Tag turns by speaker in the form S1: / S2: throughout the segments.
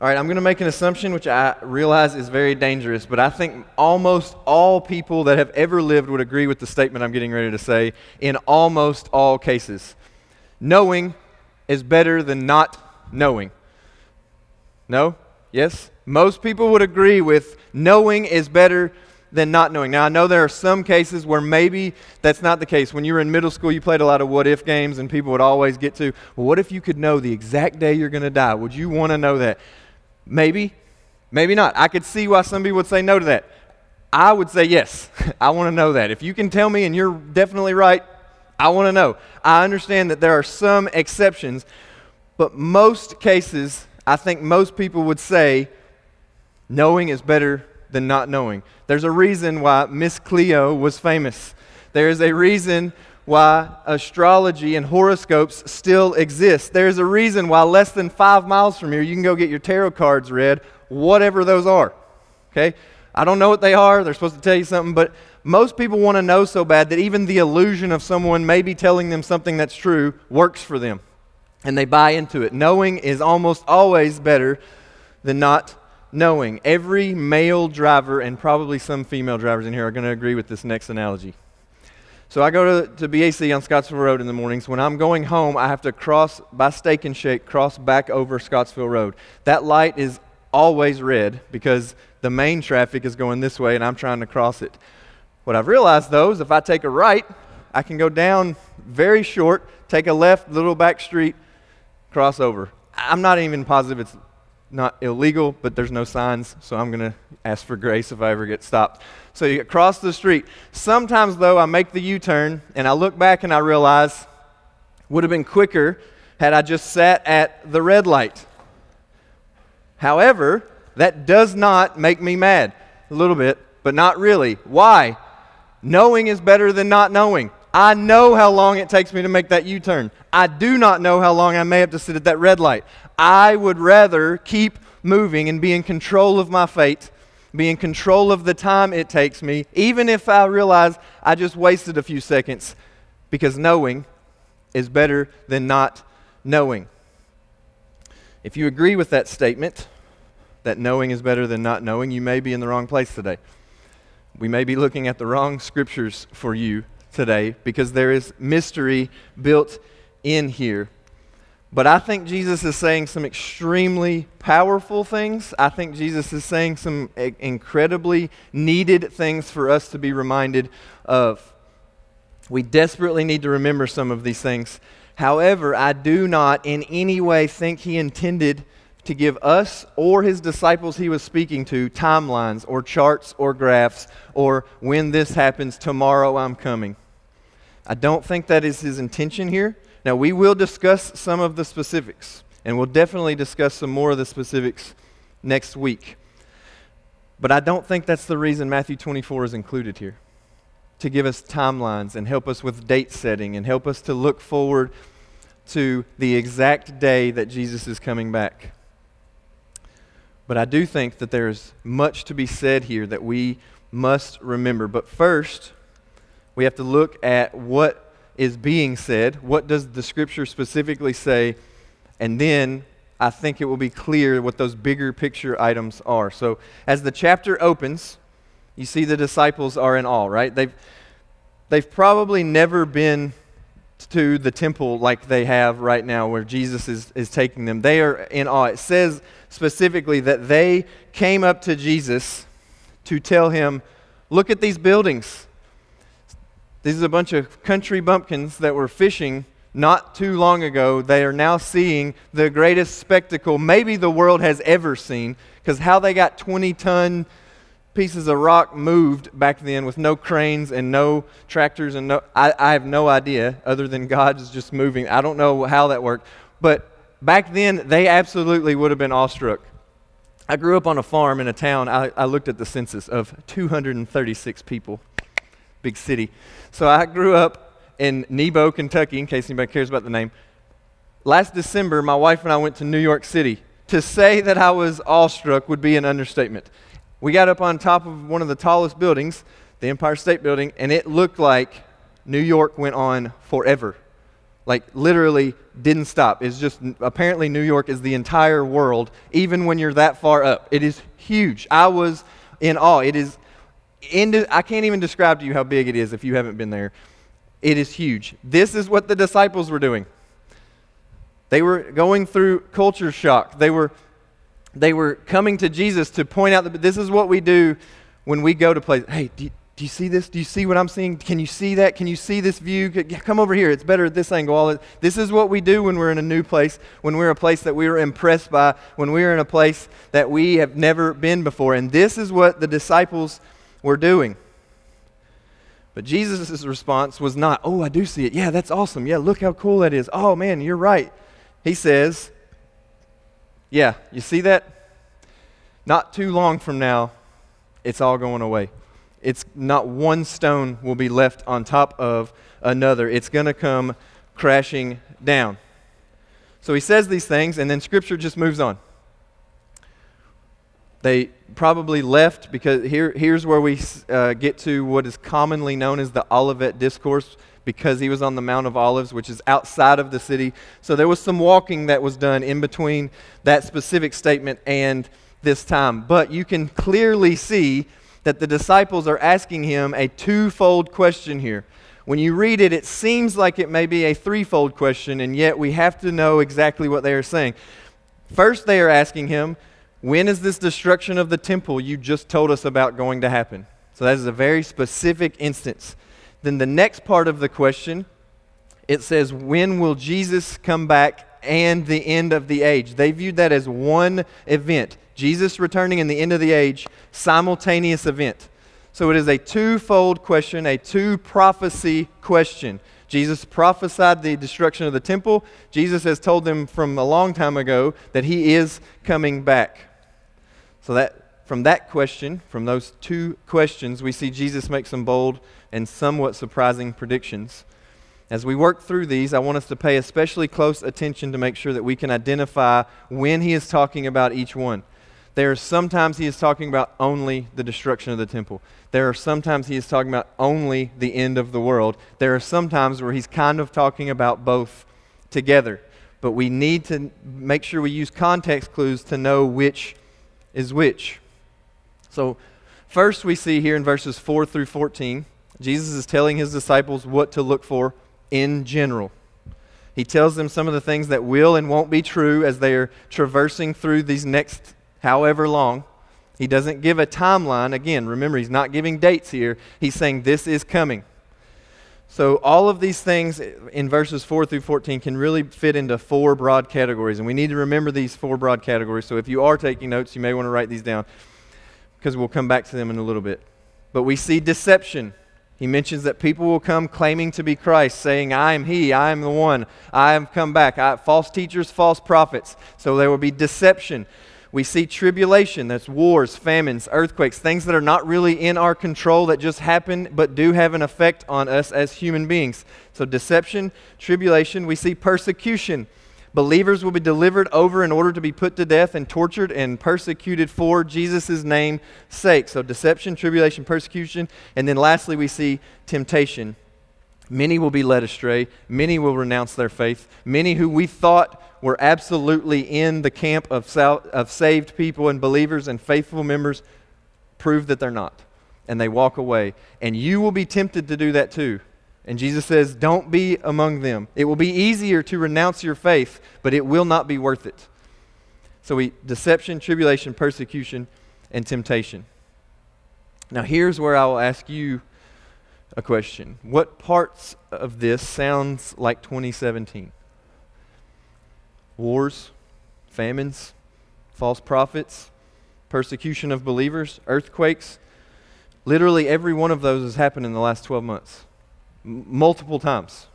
S1: All right, I'm going to make an assumption which I realize is very dangerous, but I think almost all people that have ever lived would agree with the statement I'm getting ready to say in almost all cases. Knowing is better than not knowing. No? Yes? Most people would agree with knowing is better than not knowing. Now, I know there are some cases where maybe that's not the case. When you were in middle school, you played a lot of what if games, and people would always get to, well, what if you could know the exact day you're going to die? Would you want to know that? Maybe, maybe not. I could see why some people would say no to that. I would say yes. I want to know that. If you can tell me and you're definitely right, I want to know. I understand that there are some exceptions, but most cases, I think most people would say knowing is better than not knowing. There's a reason why Miss Cleo was famous. There is a reason why astrology and horoscopes still exist. There's a reason why less than five miles from here you can go get your tarot cards read, whatever those are. Okay? I don't know what they are. They're supposed to tell you something, but most people want to know so bad that even the illusion of someone maybe telling them something that's true works for them. And they buy into it. Knowing is almost always better than not knowing. Every male driver and probably some female drivers in here are going to agree with this next analogy. So I go to, to BAC on Scottsville Road in the mornings. When I'm going home, I have to cross by Steak and Shake, cross back over Scottsville Road. That light is always red because the main traffic is going this way and I'm trying to cross it. What I've realized though is if I take a right, I can go down very short, take a left, little back street, cross over. I'm not even positive it's not illegal, but there's no signs, so I'm going to ask for grace if I ever get stopped. So you cross the street. Sometimes, though, I make the U turn and I look back and I realize would have been quicker had I just sat at the red light. However, that does not make me mad. A little bit, but not really. Why? Knowing is better than not knowing. I know how long it takes me to make that U turn. I do not know how long I may have to sit at that red light. I would rather keep moving and be in control of my fate, be in control of the time it takes me, even if I realize I just wasted a few seconds, because knowing is better than not knowing. If you agree with that statement, that knowing is better than not knowing, you may be in the wrong place today. We may be looking at the wrong scriptures for you today because there is mystery built in here. But I think Jesus is saying some extremely powerful things. I think Jesus is saying some incredibly needed things for us to be reminded of. We desperately need to remember some of these things. However, I do not in any way think he intended to give us or his disciples he was speaking to timelines or charts or graphs or when this happens, tomorrow I'm coming. I don't think that is his intention here. Now, we will discuss some of the specifics, and we'll definitely discuss some more of the specifics next week. But I don't think that's the reason Matthew 24 is included here to give us timelines and help us with date setting and help us to look forward to the exact day that Jesus is coming back. But I do think that there's much to be said here that we must remember. But first, we have to look at what is being said. What does the scripture specifically say? And then I think it will be clear what those bigger picture items are. So as the chapter opens, you see the disciples are in awe, right? They've, they've probably never been to the temple like they have right now where Jesus is, is taking them. They are in awe. It says specifically that they came up to Jesus to tell him, Look at these buildings. This is a bunch of country bumpkins that were fishing not too long ago. They are now seeing the greatest spectacle maybe the world has ever seen because how they got 20 ton pieces of rock moved back then with no cranes and no tractors and no I, I have no idea other than God is just moving. I don't know how that worked. But back then they absolutely would have been awestruck. I grew up on a farm in a town. I, I looked at the census of 236 people big city. So I grew up in Nebo, Kentucky, in case anybody cares about the name. Last December, my wife and I went to New York City. To say that I was awestruck would be an understatement. We got up on top of one of the tallest buildings, the Empire State Building, and it looked like New York went on forever. Like, literally didn't stop. It's just, apparently, New York is the entire world, even when you're that far up. It is huge. I was in awe. It is, I can't even describe to you how big it is if you haven't been there. It is huge. This is what the disciples were doing. They were going through culture shock. They were, they were coming to Jesus to point out that this is what we do when we go to places. Hey, do you, do you see this? Do you see what I'm seeing? Can you see that? Can you see this view? Come over here. It's better at this angle. This is what we do when we're in a new place, when we're a place that we are impressed by, when we're in a place that we have never been before. And this is what the disciples were doing. But Jesus' response was not, Oh, I do see it. Yeah, that's awesome. Yeah, look how cool that is. Oh, man, you're right. He says, Yeah, you see that? Not too long from now, it's all going away. It's not one stone will be left on top of another. It's going to come crashing down. So he says these things, and then Scripture just moves on. They probably left because here, here's where we uh, get to what is commonly known as the Olivet Discourse because he was on the Mount of Olives, which is outside of the city. So there was some walking that was done in between that specific statement and this time. But you can clearly see that the disciples are asking him a twofold question here. When you read it, it seems like it may be a threefold question, and yet we have to know exactly what they are saying. First, they are asking him, When is this destruction of the temple you just told us about going to happen? So that is a very specific instance. Then the next part of the question, it says, When will Jesus come back and the end of the age? They viewed that as one event. Jesus returning and the end of the age, simultaneous event. So it is a twofold question, a two prophecy question. Jesus prophesied the destruction of the temple. Jesus has told them from a long time ago that he is coming back. So that from that question, from those two questions, we see Jesus make some bold and somewhat surprising predictions. As we work through these, I want us to pay especially close attention to make sure that we can identify when he is talking about each one. There are sometimes he is talking about only the destruction of the temple. There are sometimes he is talking about only the end of the world. There are sometimes where he's kind of talking about both together. But we need to make sure we use context clues to know which is which. So, first we see here in verses 4 through 14, Jesus is telling his disciples what to look for in general. He tells them some of the things that will and won't be true as they are traversing through these next however long. He doesn't give a timeline. Again, remember, he's not giving dates here. He's saying this is coming. So, all of these things in verses 4 through 14 can really fit into four broad categories. And we need to remember these four broad categories. So, if you are taking notes, you may want to write these down because we'll come back to them in a little bit. But we see deception. He mentions that people will come claiming to be Christ, saying, I am He, I am the one, I have come back. I, false teachers, false prophets. So, there will be deception. We see tribulation, that's wars, famines, earthquakes, things that are not really in our control that just happen but do have an effect on us as human beings. So, deception, tribulation. We see persecution. Believers will be delivered over in order to be put to death and tortured and persecuted for Jesus' name's sake. So, deception, tribulation, persecution. And then lastly, we see temptation. Many will be led astray. Many will renounce their faith. Many who we thought were absolutely in the camp of, sal- of saved people and believers and faithful members prove that they're not. And they walk away. And you will be tempted to do that too. And Jesus says, Don't be among them. It will be easier to renounce your faith, but it will not be worth it. So, we deception, tribulation, persecution, and temptation. Now, here's where I will ask you a question. What parts of this sounds like 2017? Wars, famines, false prophets, persecution of believers, earthquakes. Literally every one of those has happened in the last 12 months, M- multiple times.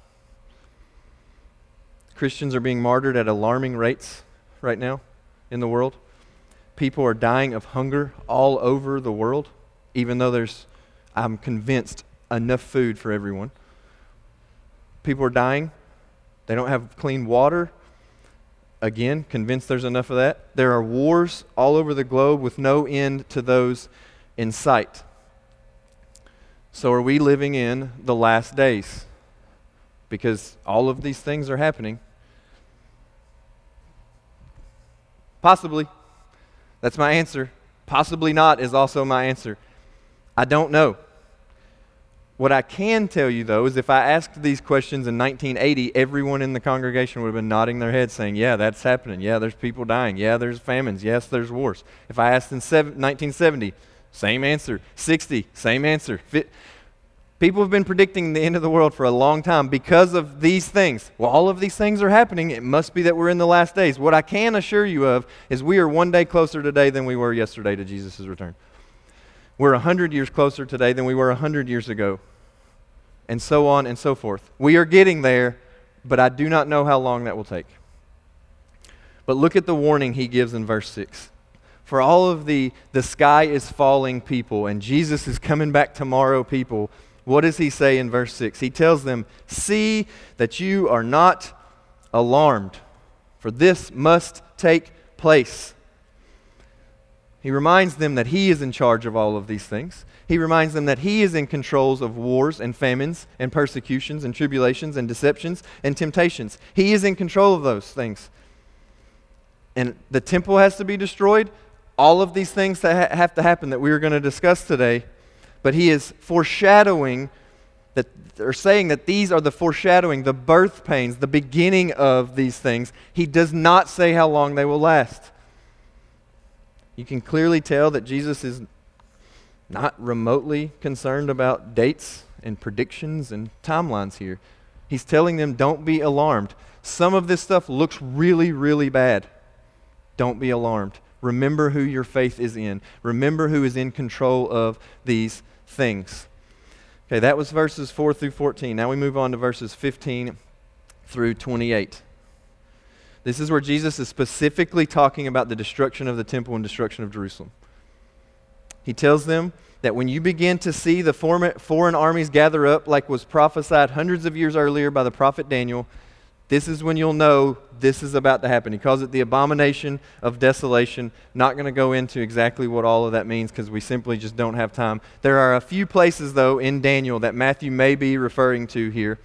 S1: Christians are being martyred at alarming rates right now in the world. People are dying of hunger all over the world, even though there's, I'm convinced, enough food for everyone. People are dying. They don't have clean water. Again, convinced there's enough of that. There are wars all over the globe with no end to those in sight. So, are we living in the last days? because all of these things are happening. Possibly. That's my answer. Possibly not is also my answer. I don't know. What I can tell you, though, is if I asked these questions in 1980, everyone in the congregation would have been nodding their head saying, Yeah, that's happening. Yeah, there's people dying. Yeah, there's famines. Yes, there's wars. If I asked in 1970, same answer. 60, same answer. People have been predicting the end of the world for a long time because of these things. Well, all of these things are happening. It must be that we're in the last days. What I can assure you of is we are one day closer today than we were yesterday to Jesus' return. We're 100 years closer today than we were 100 years ago, and so on and so forth. We are getting there, but I do not know how long that will take. But look at the warning he gives in verse 6. For all of the the sky is falling people and Jesus is coming back tomorrow people, what does he say in verse 6? He tells them, See that you are not alarmed, for this must take place. He reminds them that He is in charge of all of these things. He reminds them that He is in controls of wars and famines and persecutions and tribulations and deceptions and temptations. He is in control of those things. And the temple has to be destroyed. All of these things that ha- have to happen that we are going to discuss today. But He is foreshadowing that, or saying that these are the foreshadowing, the birth pains, the beginning of these things. He does not say how long they will last. You can clearly tell that Jesus is not remotely concerned about dates and predictions and timelines here. He's telling them, don't be alarmed. Some of this stuff looks really, really bad. Don't be alarmed. Remember who your faith is in. Remember who is in control of these things. Okay, that was verses 4 through 14. Now we move on to verses 15 through 28. This is where Jesus is specifically talking about the destruction of the temple and destruction of Jerusalem. He tells them that when you begin to see the foreign armies gather up, like was prophesied hundreds of years earlier by the prophet Daniel, this is when you'll know this is about to happen. He calls it the abomination of desolation. Not going to go into exactly what all of that means because we simply just don't have time. There are a few places, though, in Daniel that Matthew may be referring to here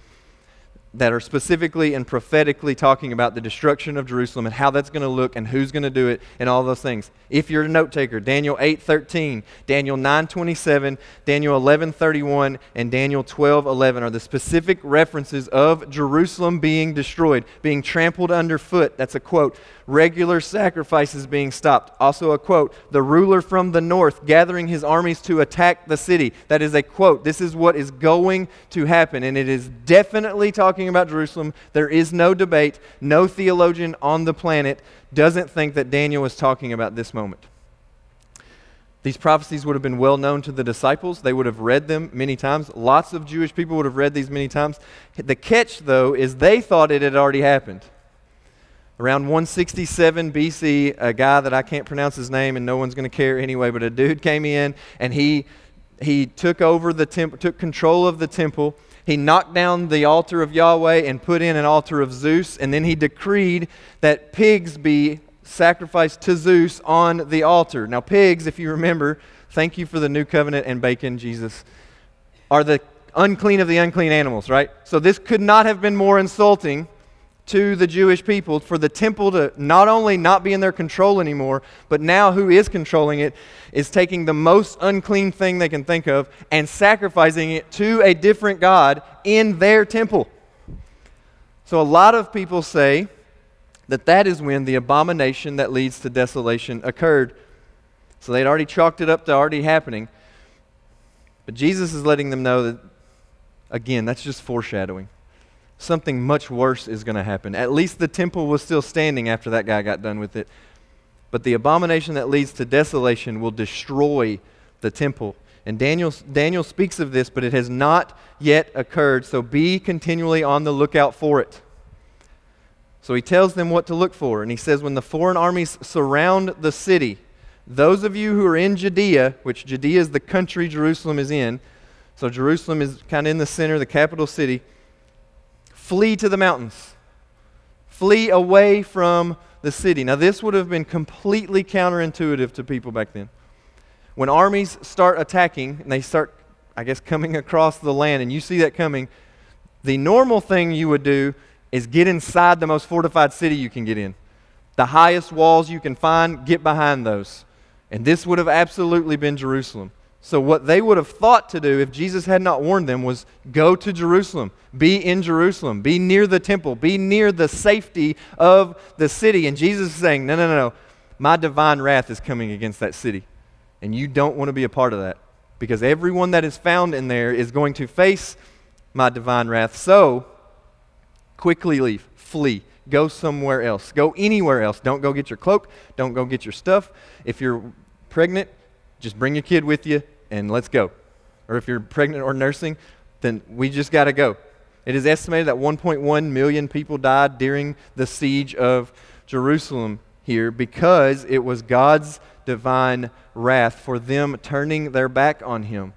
S1: that are specifically and prophetically talking about the destruction of Jerusalem and how that's going to look and who's going to do it and all those things. If you're a note taker, Daniel 8:13, Daniel 9:27, Daniel 11:31 and Daniel 12:11 are the specific references of Jerusalem being destroyed, being trampled underfoot. That's a quote regular sacrifices being stopped. Also, a quote, the ruler from the north gathering his armies to attack the city. That is a quote. This is what is going to happen, and it is definitely talking about Jerusalem. There is no debate. No theologian on the planet doesn't think that Daniel is talking about this moment. These prophecies would have been well known to the disciples. They would have read them many times. Lots of Jewish people would have read these many times. The catch, though, is they thought it had already happened. Around 167 BC, a guy that I can't pronounce his name and no one's going to care anyway, but a dude came in and he, he took over the temple, took control of the temple. He knocked down the altar of Yahweh and put in an altar of Zeus, and then he decreed that pigs be sacrificed to Zeus on the altar. Now, pigs, if you remember, thank you for the new covenant and bacon, Jesus, are the unclean of the unclean animals, right? So this could not have been more insulting to the Jewish people for the temple to not only not be in their control anymore, but now who is controlling it is taking the most unclean thing they can think of and sacrificing it to a different God in their temple. So a lot of people say that that is when the abomination that leads to desolation occurred. So they'd already chalked it up to already happening. But Jesus is letting them know that, again, that's just foreshadowing something much worse is going to happen. At least the temple was still standing after that guy got done with it. But the abomination that leads to desolation will destroy the temple. And Daniel, Daniel speaks of this, but it has not yet occurred. So be continually on the lookout for it. So he tells them what to look for. And he says, When the foreign armies surround the city, those of you who are in Judea, which Judea is the country Jerusalem is in, so Jerusalem is kind of in the center, the capital city flee to the mountains, flee away from the city. Now, this would have been completely counterintuitive to people back then. When armies start attacking and they start, I guess, coming across the land, and you see that coming, The normal thing you would do is get inside the most fortified city you can get in. The highest walls you can find, get behind those. And this would have absolutely been Jerusalem. So, what they would have thought to do if Jesus had not warned them was go to Jerusalem, be in Jerusalem, be near the temple, be near the safety of the city. And Jesus is saying, no, no, no, no. My divine wrath is coming against that city. And you don't want to be a part of that because everyone that is found in there is going to face my divine wrath. So, quickly leave, flee, go somewhere else, go anywhere else. Don't go get your cloak, don't go get your stuff. If you're pregnant, just bring your kid with you and let's go. Or if you're pregnant or nursing, then we just got to go. It is estimated that 1.1 million people died during the siege of Jerusalem here because it was God's divine wrath for them turning their back on him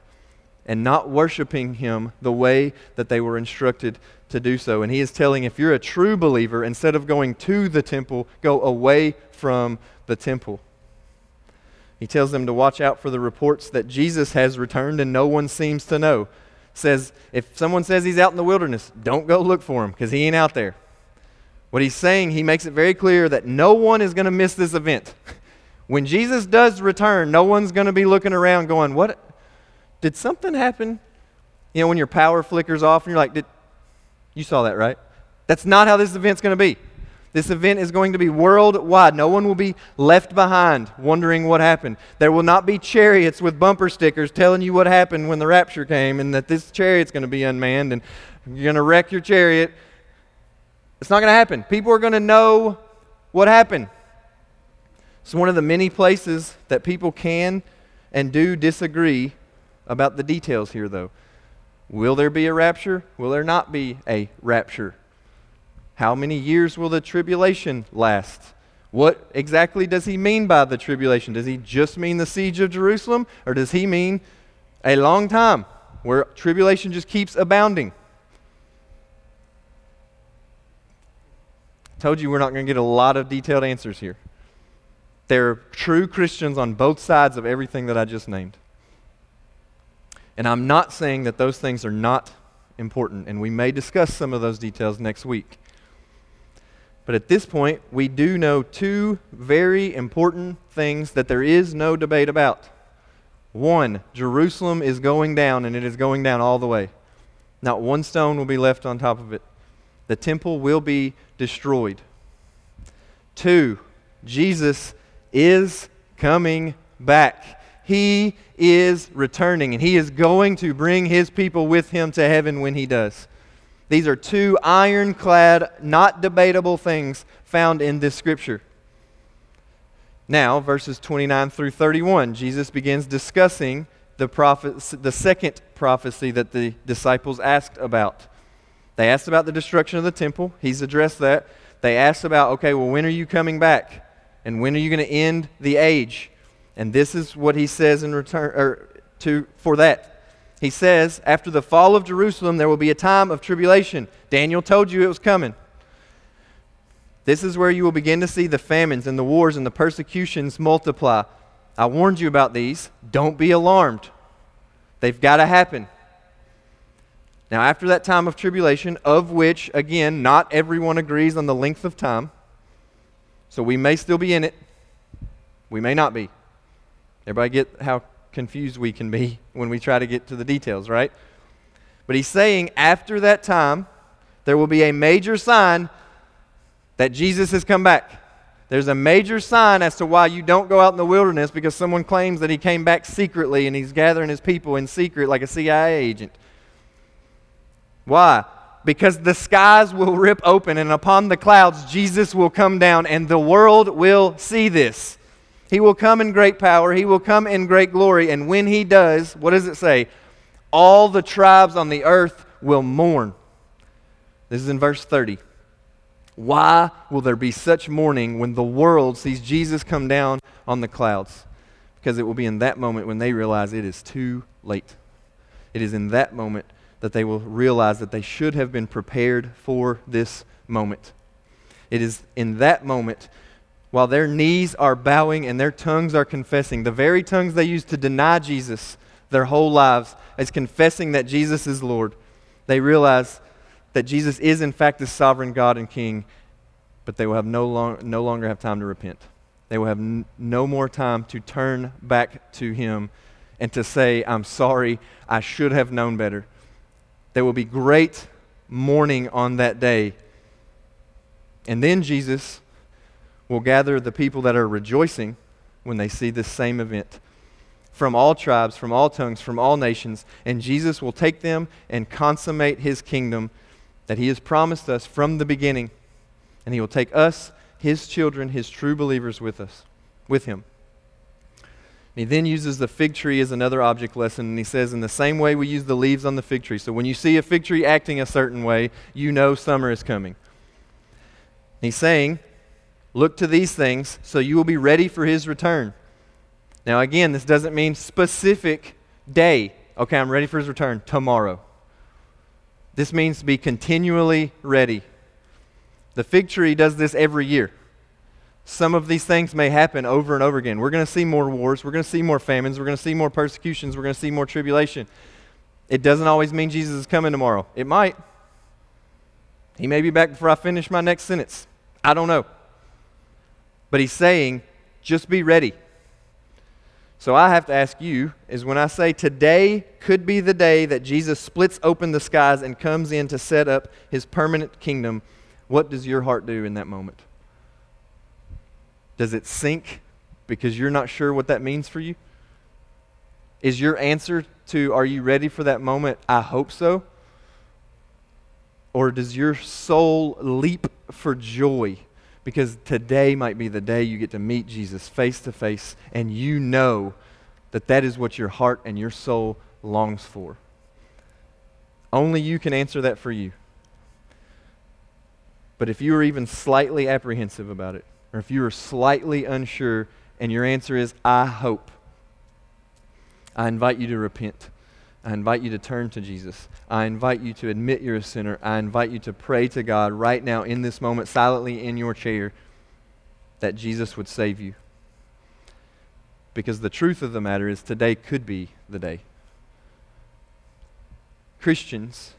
S1: and not worshiping him the way that they were instructed to do so. And he is telling if you're a true believer, instead of going to the temple, go away from the temple. He tells them to watch out for the reports that Jesus has returned and no one seems to know. Says, if someone says he's out in the wilderness, don't go look for him because he ain't out there. What he's saying, he makes it very clear that no one is going to miss this event. when Jesus does return, no one's going to be looking around going, What? Did something happen? You know, when your power flickers off and you're like, Did, You saw that, right? That's not how this event's going to be. This event is going to be worldwide. No one will be left behind wondering what happened. There will not be chariots with bumper stickers telling you what happened when the rapture came and that this chariot's going to be unmanned and you're going to wreck your chariot. It's not going to happen. People are going to know what happened. It's one of the many places that people can and do disagree about the details here, though. Will there be a rapture? Will there not be a rapture? How many years will the tribulation last? What exactly does he mean by the tribulation? Does he just mean the siege of Jerusalem? Or does he mean a long time where tribulation just keeps abounding? Told you we're not going to get a lot of detailed answers here. There are true Christians on both sides of everything that I just named. And I'm not saying that those things are not important, and we may discuss some of those details next week. But at this point, we do know two very important things that there is no debate about. One, Jerusalem is going down, and it is going down all the way. Not one stone will be left on top of it. The temple will be destroyed. Two, Jesus is coming back. He is returning, and he is going to bring his people with him to heaven when he does. These are two ironclad, not debatable things found in this scripture. Now, verses 29 through 31, Jesus begins discussing the, the second prophecy that the disciples asked about. They asked about the destruction of the temple. He's addressed that. They asked about, okay, well, when are you coming back? And when are you going to end the age? And this is what he says in return or to for that. He says, After the fall of Jerusalem, there will be a time of tribulation. Daniel told you it was coming. This is where you will begin to see the famines and the wars and the persecutions multiply. I warned you about these. Don't be alarmed. They've got to happen. Now, after that time of tribulation, of which, again, not everyone agrees on the length of time, so we may still be in it, we may not be. Everybody get how confused we can be when we try to get to the details, right? But he's saying after that time, there will be a major sign that Jesus has come back. There's a major sign as to why you don't go out in the wilderness because someone claims that he came back secretly and he's gathering his people in secret like a CIA agent. Why? Because the skies will rip open and upon the clouds Jesus will come down and the world will see this. He will come in great power. He will come in great glory. And when he does, what does it say? All the tribes on the earth will mourn. This is in verse 30. Why will there be such mourning when the world sees Jesus come down on the clouds? Because it will be in that moment when they realize it is too late. It is in that moment that they will realize that they should have been prepared for this moment. It is in that moment while their knees are bowing and their tongues are confessing, the very tongues they used to deny Jesus their whole lives, as confessing that Jesus is Lord, they realize that Jesus is, in fact, the sovereign God and King, but they will have no, long, no longer have time to repent. They will have n- no more time to turn back to Him and to say, I'm sorry, I should have known better. There will be great mourning on that day. And then Jesus will gather the people that are rejoicing when they see this same event from all tribes, from all tongues, from all nations, and Jesus will take them and consummate his kingdom that he has promised us from the beginning. And he will take us, his children, his true believers with us, with him. he then uses the fig tree as another object lesson, and he says, in the same way we use the leaves on the fig tree. So when you see a fig tree acting a certain way, you know summer is coming. he's saying, look to these things so you will be ready for his return. Now, again, this doesn't mean specific day. Okay, I'm ready for his return tomorrow. This means to be continually ready. The fig tree does this every year. Some of these things may happen over and over again. We're going to see more wars. We're going to see more famines. We're going to see more persecutions. We're going to see more tribulation. It doesn't always mean Jesus is coming tomorrow. It might. He may be back before I finish my next sentence. I don't know. But he's saying, just be ready. So I have to ask you is when I say today could be the day that Jesus splits open the skies and comes in to set up his permanent kingdom, what does your heart do in that moment? Does it sink because you're not sure what that means for you? Is your answer to are you ready for that moment? I hope so. Or does your soul leap for joy because today might be the day you get to meet Jesus face to face, and you know that that is what your heart and your soul longs for. Only you can answer that for you. But if you are even slightly apprehensive about it, or if you are slightly unsure, and your answer is, I hope, I invite you to repent. I invite you to turn to Jesus. I invite you to admit you're a sinner. I invite you to pray to God right now in this moment, silently in your chair, that Jesus would save you. Because the truth of the matter is, today could be the day. Christians,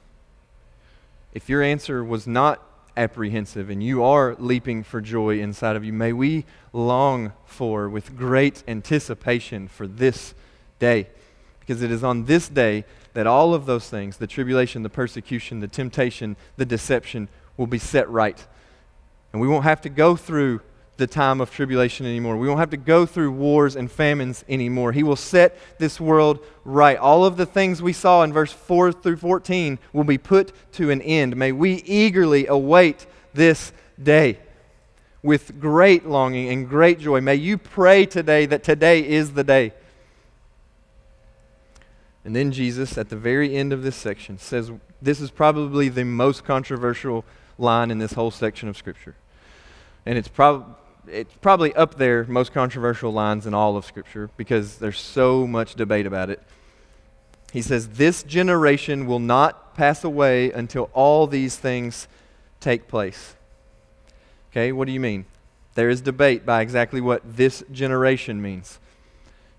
S1: if your answer was not apprehensive and you are leaping for joy inside of you, may we long for, with great anticipation, for this day. Because it is on this day that all of those things the tribulation, the persecution, the temptation, the deception will be set right. And we won't have to go through the time of tribulation anymore. We won't have to go through wars and famines anymore. He will set this world right. All of the things we saw in verse 4 through 14 will be put to an end. May we eagerly await this day with great longing and great joy. May you pray today that today is the day. And then Jesus, at the very end of this section, says this is probably the most controversial line in this whole section of Scripture. And it's, prob- it's probably up there, most controversial lines in all of Scripture, because there's so much debate about it. He says, This generation will not pass away until all these things take place. Okay, what do you mean? There is debate by exactly what this generation means.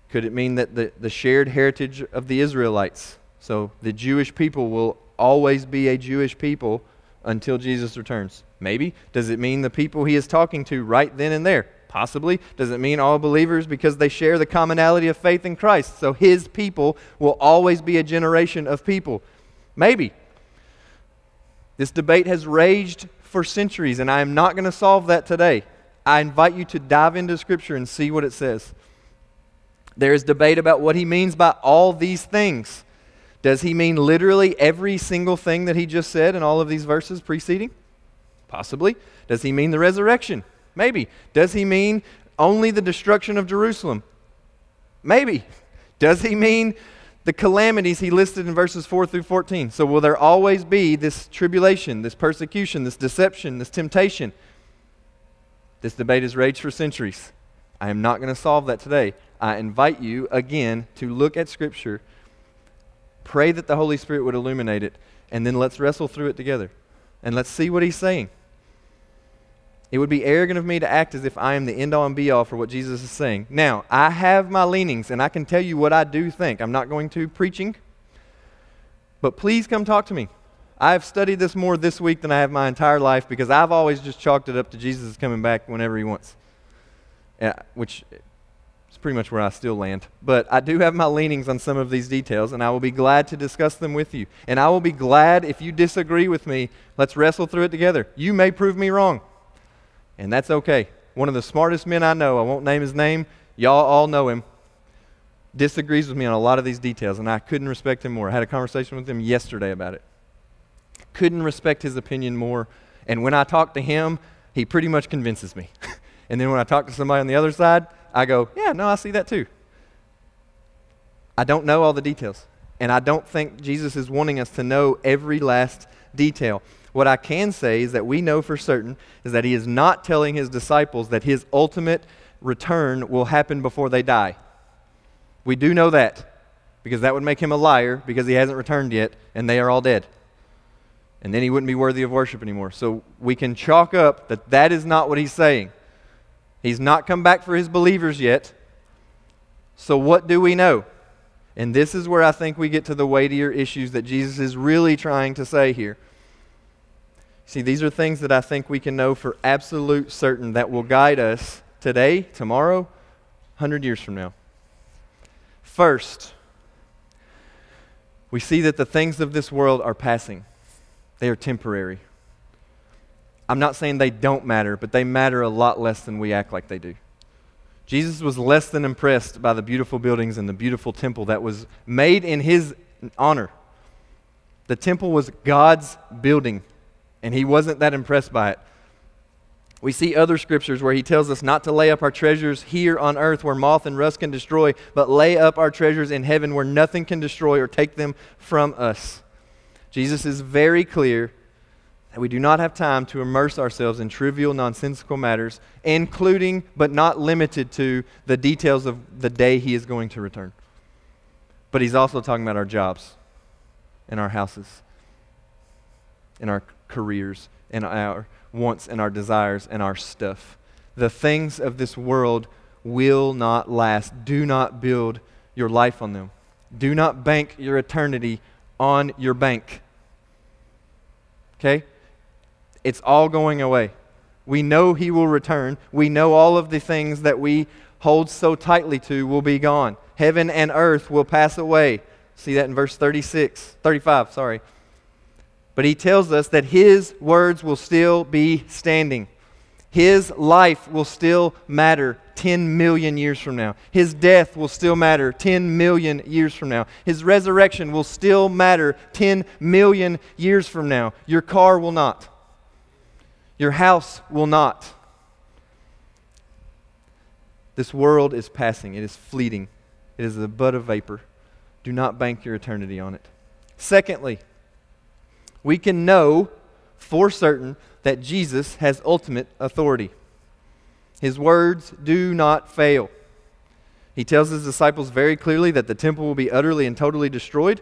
S1: Could it mean that the, the shared heritage of the Israelites, so the Jewish people will always be a Jewish people until Jesus returns? Maybe. Does it mean the people he is talking to right then and there? Possibly. Does it mean all believers because they share the commonality of faith in Christ? So his people will always be a generation of people? Maybe. This debate has raged for centuries, and I am not going to solve that today. I invite you to dive into Scripture and see what it says. There is debate about what he means by all these things. Does he mean literally every single thing that he just said in all of these verses preceding? Possibly. Does he mean the resurrection? Maybe. Does he mean only the destruction of Jerusalem? Maybe. Does he mean the calamities he listed in verses 4 through 14? So, will there always be this tribulation, this persecution, this deception, this temptation? This debate has raged for centuries. I am not going to solve that today. I invite you again to look at Scripture, pray that the Holy Spirit would illuminate it, and then let's wrestle through it together. And let's see what He's saying. It would be arrogant of me to act as if I am the end all and be all for what Jesus is saying. Now, I have my leanings, and I can tell you what I do think. I'm not going to preaching, but please come talk to me. I've studied this more this week than I have my entire life because I've always just chalked it up to Jesus coming back whenever he wants, Uh, which is pretty much where I still land. But I do have my leanings on some of these details, and I will be glad to discuss them with you. And I will be glad if you disagree with me. Let's wrestle through it together. You may prove me wrong, and that's okay. One of the smartest men I know, I won't name his name, y'all all know him, disagrees with me on a lot of these details, and I couldn't respect him more. I had a conversation with him yesterday about it. Couldn't respect his opinion more. And when I talk to him, he pretty much convinces me. and then when I talk to somebody on the other side, I go, yeah, no, I see that too. I don't know all the details. And I don't think Jesus is wanting us to know every last detail. What I can say is that we know for certain is that he is not telling his disciples that his ultimate return will happen before they die. We do know that because that would make him a liar because he hasn't returned yet and they are all dead and then he wouldn't be worthy of worship anymore. So we can chalk up that that is not what he's saying. He's not come back for his believers yet. So what do we know? And this is where I think we get to the weightier issues that Jesus is really trying to say here. See, these are things that I think we can know for absolute certain that will guide us today, tomorrow, 100 years from now. First, we see that the things of this world are passing. They are temporary. I'm not saying they don't matter, but they matter a lot less than we act like they do. Jesus was less than impressed by the beautiful buildings and the beautiful temple that was made in his honor. The temple was God's building, and he wasn't that impressed by it. We see other scriptures where he tells us not to lay up our treasures here on earth where moth and rust can destroy, but lay up our treasures in heaven where nothing can destroy or take them from us. Jesus is very clear we do not have time to immerse ourselves in trivial, nonsensical matters, including but not limited to the details of the day he is going to return. But he's also talking about our jobs and our houses and our careers and our wants and our desires and our stuff. The things of this world will not last. Do not build your life on them. Do not bank your eternity on your bank. Okay? It's all going away. We know He will return. We know all of the things that we hold so tightly to will be gone. Heaven and earth will pass away. See that in verse 36, 35, sorry. But he tells us that his words will still be standing. His life will still matter 10 million years from now. His death will still matter 10 million years from now. His resurrection will still matter 10 million years from now. Your car will not. Your house will not. This world is passing, it is fleeting, it is the bud of vapor. Do not bank your eternity on it. Secondly, we can know for certain that Jesus has ultimate authority. His words do not fail. He tells his disciples very clearly that the temple will be utterly and totally destroyed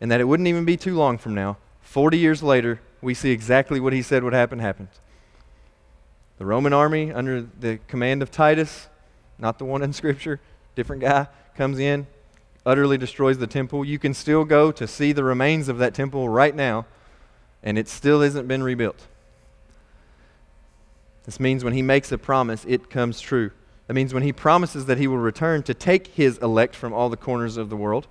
S1: and that it wouldn't even be too long from now. 40 years later, we see exactly what he said would happen happens. The Roman army, under the command of Titus, not the one in Scripture, different guy, comes in, utterly destroys the temple. You can still go to see the remains of that temple right now, and it still hasn't been rebuilt. This means when he makes a promise, it comes true. That means when he promises that he will return to take his elect from all the corners of the world,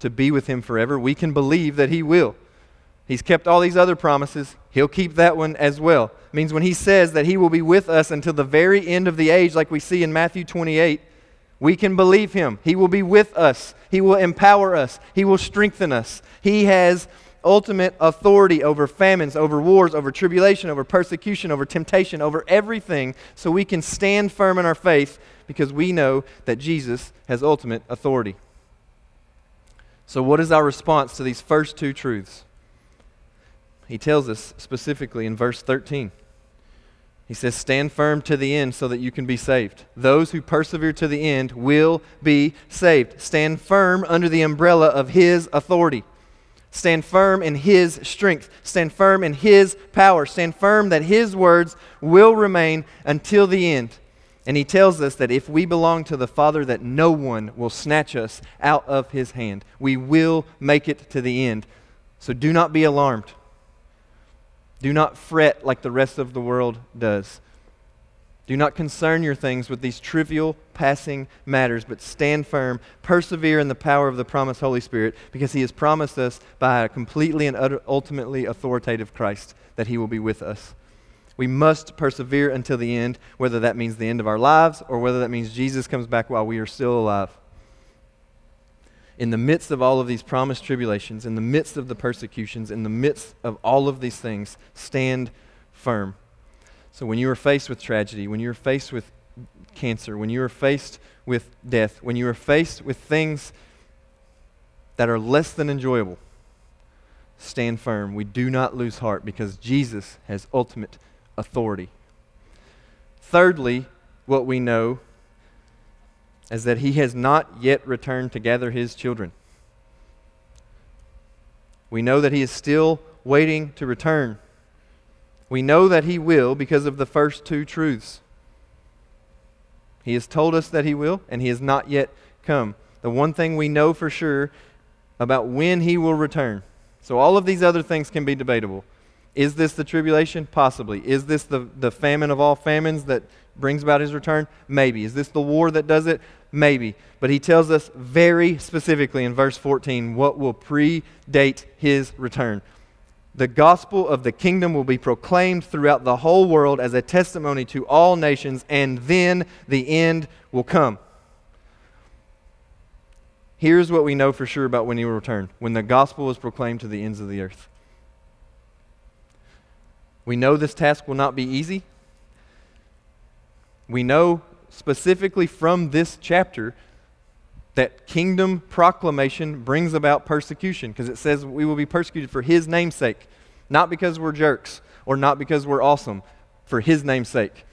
S1: to be with him forever, we can believe that he will. He's kept all these other promises. He'll keep that one as well. It means when he says that he will be with us until the very end of the age, like we see in Matthew 28, we can believe him. He will be with us. He will empower us. He will strengthen us. He has ultimate authority over famines, over wars, over tribulation, over persecution, over temptation, over everything, so we can stand firm in our faith because we know that Jesus has ultimate authority. So, what is our response to these first two truths? He tells us specifically in verse 13. He says, Stand firm to the end so that you can be saved. Those who persevere to the end will be saved. Stand firm under the umbrella of His authority. Stand firm in His strength. Stand firm in His power. Stand firm that His words will remain until the end. And He tells us that if we belong to the Father, that no one will snatch us out of His hand. We will make it to the end. So do not be alarmed. Do not fret like the rest of the world does. Do not concern your things with these trivial, passing matters, but stand firm, persevere in the power of the promised Holy Spirit, because He has promised us by a completely and ultimately authoritative Christ that He will be with us. We must persevere until the end, whether that means the end of our lives or whether that means Jesus comes back while we are still alive. In the midst of all of these promised tribulations, in the midst of the persecutions, in the midst of all of these things, stand firm. So when you are faced with tragedy, when you are faced with cancer, when you are faced with death, when you are faced with things that are less than enjoyable, stand firm. We do not lose heart because Jesus has ultimate authority. Thirdly, what we know is that he has not yet returned to gather his children. We know that he is still waiting to return. We know that He will because of the first two truths. He has told us that He will, and He has not yet come. The one thing we know for sure about when He will return. So, all of these other things can be debatable. Is this the tribulation? Possibly. Is this the, the famine of all famines that brings about His return? Maybe. Is this the war that does it? Maybe. But He tells us very specifically in verse 14 what will predate His return the gospel of the kingdom will be proclaimed throughout the whole world as a testimony to all nations, and then the end will come. Here's what we know for sure about when he will return when the gospel is proclaimed to the ends of the earth. We know this task will not be easy. We know specifically from this chapter that kingdom proclamation brings about persecution because it says we will be persecuted for his namesake, not because we're jerks or not because we're awesome, for his namesake.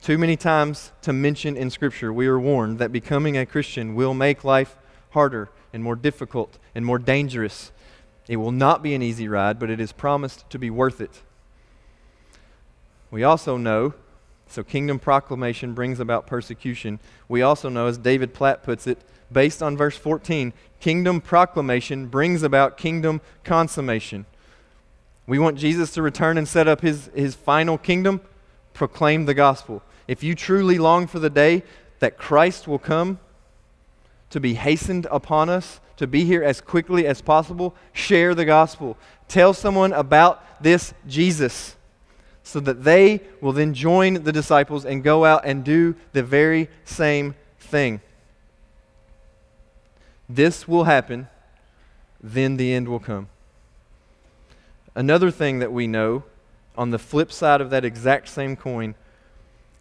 S1: Too many times to mention in Scripture, we are warned that becoming a Christian will make life harder and more difficult and more dangerous. It will not be an easy ride, but it is promised to be worth it. We also know so, kingdom proclamation brings about persecution. We also know, as David Platt puts it, based on verse 14, kingdom proclamation brings about kingdom consummation. We want Jesus to return and set up his, his final kingdom. Proclaim the gospel. If you truly long for the day that Christ will come to be hastened upon us, to be here as quickly as possible, share the gospel. Tell someone about this Jesus so that they will then join the disciples and go out and do the very same thing. This will happen, then the end will come. Another thing that we know on the flip side of that exact same coin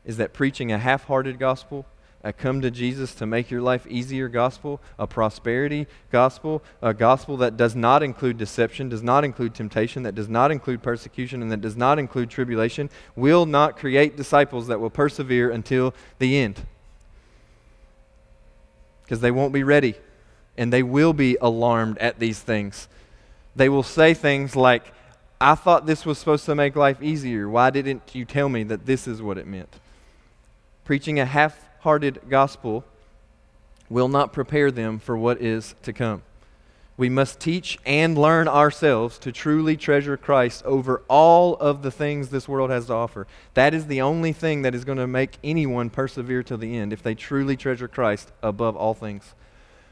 S1: is that preaching a half hearted gospel a come to Jesus to make your life easier gospel, a prosperity gospel, a gospel that does not include deception, does not include temptation, that does not include persecution, and that does not include tribulation, will not create disciples that will persevere until the end. Because they won't be ready, and they will be alarmed at these things. They will say things like, I thought this was supposed to make life easier. Why didn't you tell me that this is what it meant? Preaching a half hearted gospel will not prepare them for what is to come. We must teach and learn ourselves to truly treasure Christ over all of the things this world has to offer. That is the only thing that is going to make anyone persevere to the end if they truly treasure Christ above all things.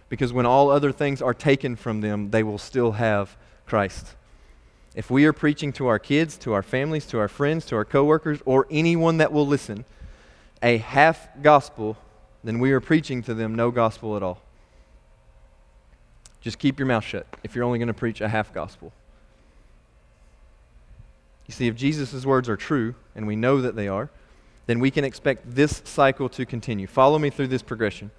S1: Because when all other things are taken from them, they will still have Christ. If we are preaching to our kids, to our families, to our friends, to our coworkers, or anyone that will listen, a half gospel, then we are preaching to them no gospel at all. Just keep your mouth shut if you're only going to preach a half gospel. You see, if Jesus' words are true, and we know that they are, then we can expect this cycle to continue. Follow me through this progression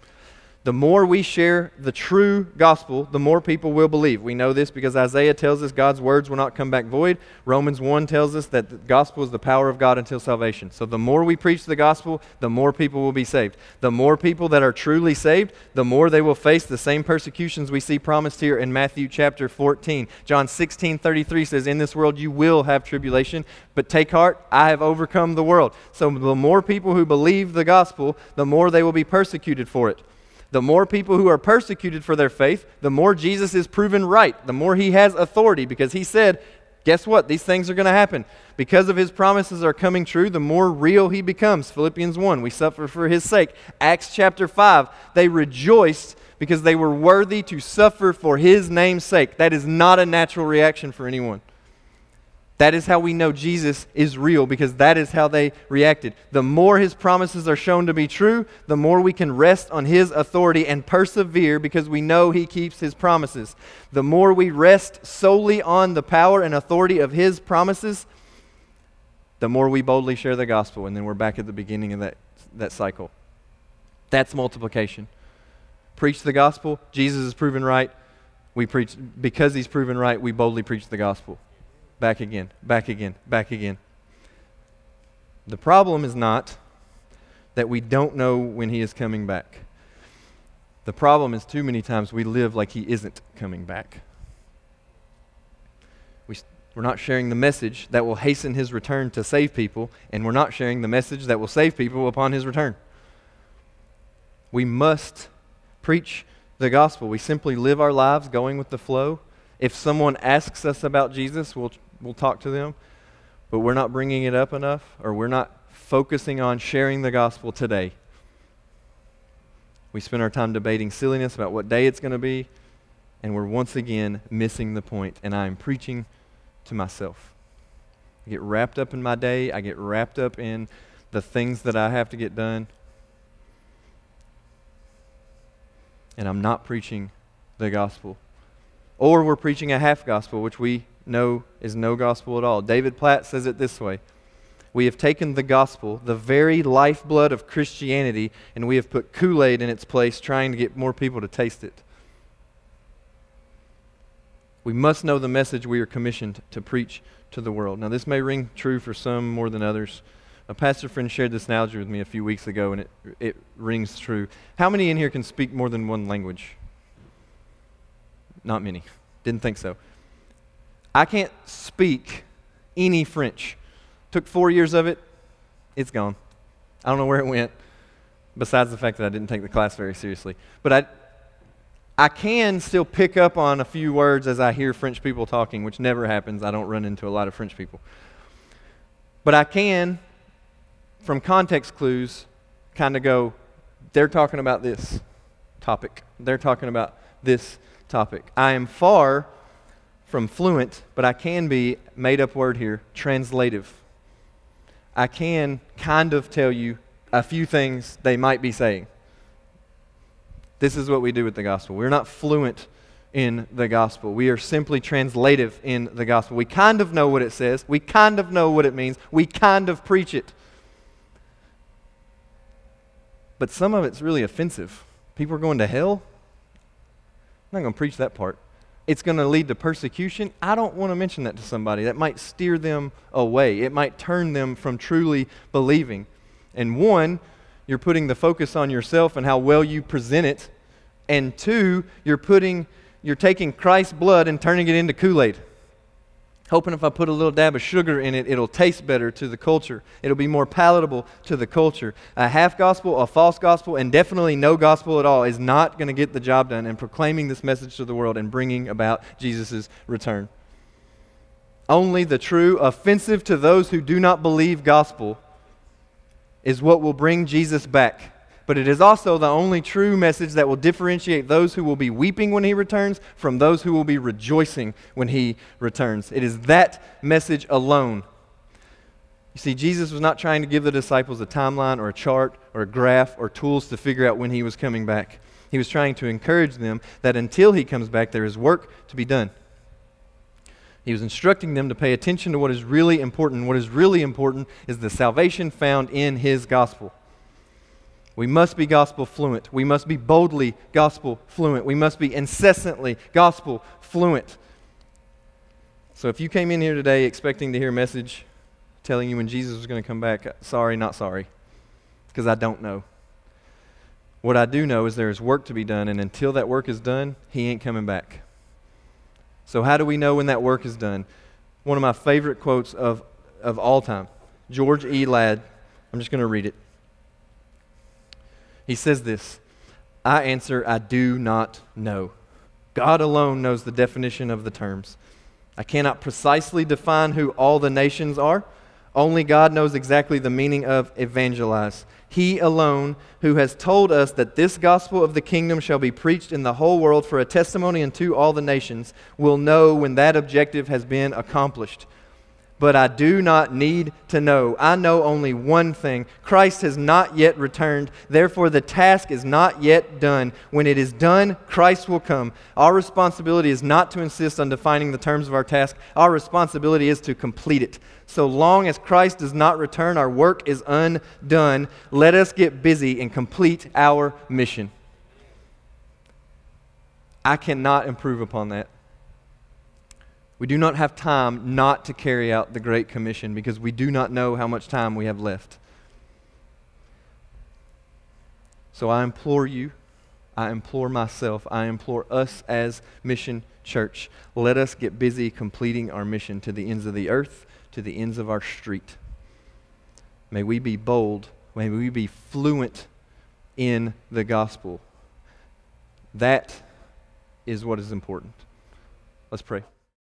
S1: the more we share the true gospel, the more people will believe. We know this because Isaiah tells us God's words will not come back void. Romans 1 tells us that the gospel is the power of God until salvation. So the more we preach the gospel, the more people will be saved. The more people that are truly saved, the more they will face the same persecutions we see promised here in Matthew chapter 14. John 16 33 says, In this world you will have tribulation, but take heart, I have overcome the world. So the more people who believe the gospel, the more they will be persecuted for it the more people who are persecuted for their faith, the more Jesus is proven right, the more he has authority, because he said, Guess what? These things are going to happen. Because of his promises are coming true, the more real he becomes. Philippians 1, we suffer for his sake. Acts chapter 5, they rejoiced because they were worthy to suffer for his name's sake. That is not a natural reaction for anyone. That is how we know Jesus is real because that is how they reacted. The more his promises are shown to be true, the more we can rest on his authority and persevere because we know he keeps his promises. The more we rest solely on the power and authority of his promises, the more we boldly share the gospel. And then we're back at the beginning of that, that cycle. That's multiplication. Preach the gospel, Jesus is proven right. We preach because he's proven right, we boldly preach the gospel back again, back again, back again. The problem is not that we don't know when he is coming back. The problem is too many times we live like he isn't coming back. We, we're not sharing the message that will hasten his return to save people, and we're not sharing the message that will save people upon his return. We must preach the gospel. We simply live our lives going with the flow. If someone asks us about Jesus, we'll we'll talk to them, but we're not bringing it up enough, or we're not focusing on sharing the gospel today. We spend our time debating silliness about what day it's going to be, and we're once again missing the point, and I'm preaching to myself. I get wrapped up in my day, I get wrapped up in the things that I have to get done, and I'm not preaching the gospel. Or we're preaching a half gospel, which we know is no gospel at all. David Platt says it this way We have taken the gospel, the very lifeblood of Christianity, and we have put Kool Aid in its place, trying to get more people to taste it. We must know the message we are commissioned to preach to the world. Now, this may ring true for some more than others. A pastor friend shared this analogy with me a few weeks ago, and it, it rings true. How many in here can speak more than one language? Not many. Didn't think so. I can't speak any French. Took four years of it, it's gone. I don't know where it went, besides the fact that I didn't take the class very seriously. But I, I can still pick up on a few words as I hear French people talking, which never happens. I don't run into a lot of French people. But I can, from context clues, kind of go, they're talking about this topic. They're talking about this topic. I am far from fluent, but I can be, made up word here, translative. I can kind of tell you a few things they might be saying. This is what we do with the gospel. We're not fluent in the gospel. We are simply translative in the gospel. We kind of know what it says, we kind of know what it means, we kind of preach it. But some of it's really offensive. People are going to hell. I'm not going to preach that part it's going to lead to persecution, I don't want to mention that to somebody. That might steer them away, it might turn them from truly believing. And one, you're putting the focus on yourself and how well you present it. And two, you're putting you're taking Christ's blood and turning it into Kool-Aid hoping if I put a little dab of sugar in it, it'll taste better to the culture. It'll be more palatable to the culture. A half gospel, a false gospel, and definitely no gospel at all is not going to get the job done in proclaiming this message to the world and bringing about Jesus' return. Only the true, offensive to those who do not believe gospel is what will bring Jesus back but it is also the only true message that will differentiate those who will be weeping when he returns from those who will be rejoicing when he returns. It is that message alone. You see, Jesus was not trying to give the disciples a timeline or a chart or a graph or tools to figure out when he was coming back. He was trying to encourage them that until he comes back, there is work to be done. He was instructing them to pay attention to what is really important. What is really important is the salvation found in his gospel. We must be gospel fluent. We must be boldly gospel fluent. We must be incessantly gospel fluent. So if you came in here today expecting to hear a message telling you when Jesus was going to come back, uh, sorry, not sorry, because I don't know. What I do know is there is work to be done, and until that work is done, he ain't coming back. So, how do we know when that work is done? One of my favorite quotes of, of all time George E. Ladd. I'm just going to read it. He says this I answer, I do not know. God alone knows the definition of the terms. I cannot precisely define who all the nations are. Only God knows exactly the meaning of evangelize. He alone, who has told us that this gospel of the kingdom shall be preached in the whole world for a testimony unto all the nations, will know when that objective has been accomplished but I do not need to know. I know only one thing Christ has not yet returned. Therefore, the task is not yet done. When it is done, Christ will come. Our responsibility is not to insist on defining the terms of our task, our responsibility is to complete it. So long as Christ does not return, our work is undone. Let us get busy and complete our mission. I cannot improve upon that. We do not have time not to carry out the Great Commission because we do not know how much time we have left. So I implore you, I implore myself, I implore us as Mission Church, let us get busy completing our mission to the ends of the earth, to the ends of our street. May we be bold, may we be fluent in the gospel. That is what is important. Let's pray.